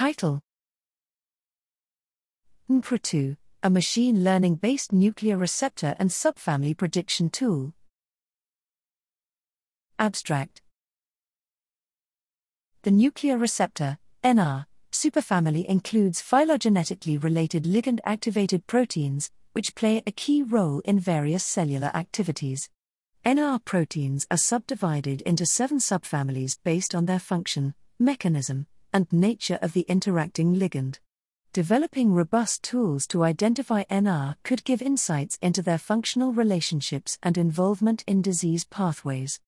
Title NRPreTo, a machine learning based nuclear receptor and subfamily prediction tool. Abstract The nuclear receptor, NR, superfamily includes phylogenetically related ligand activated proteins, which play a key role in various cellular activities. NR proteins are subdivided into seven subfamilies based on their function, mechanism, and nature of the interacting ligand. Developing robust tools to identify NR could give insights into their functional relationships and involvement in disease pathways.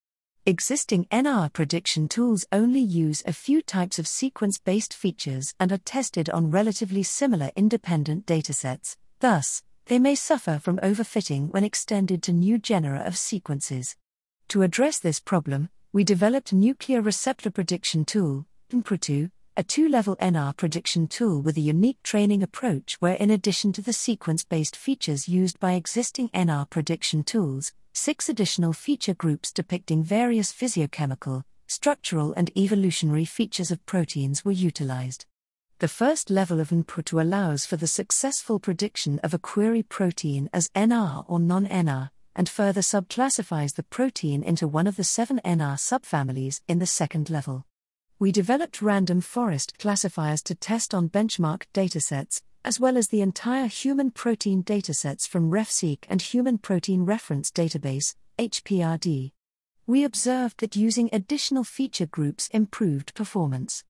Existing NR prediction tools only use a few types of sequence based features and are tested on relatively similar independent datasets, thus, they may suffer from overfitting when extended to new genera of sequences. To address this problem, we developed Nuclear Receptor Prediction Tool, NRPreTo, a two level NR prediction tool with a unique training approach where, in addition to the sequence based features used by existing NR prediction tools, six additional feature groups depicting various physiochemical, structural, and evolutionary features of proteins were utilized. The first level of NRPreTo allows for the successful prediction of a query protein as NR or non NR, and further subclassifies the protein into one of the seven NR subfamilies in the second level. We developed random forest classifiers to test on benchmark datasets, as well as the entire human protein datasets from RefSeq and Human Protein Reference Database, HPRD. We observed that using additional feature groups improved performance.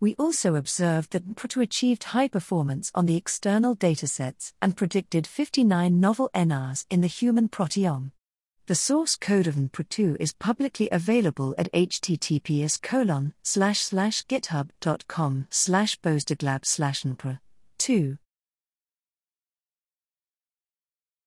We also observed that NRPreTo achieved high performance on the external datasets and predicted 59 novel NRs in the human proteome. The source code of NRPreTo is publicly available at https colon slash slash github.com slash slash npr 2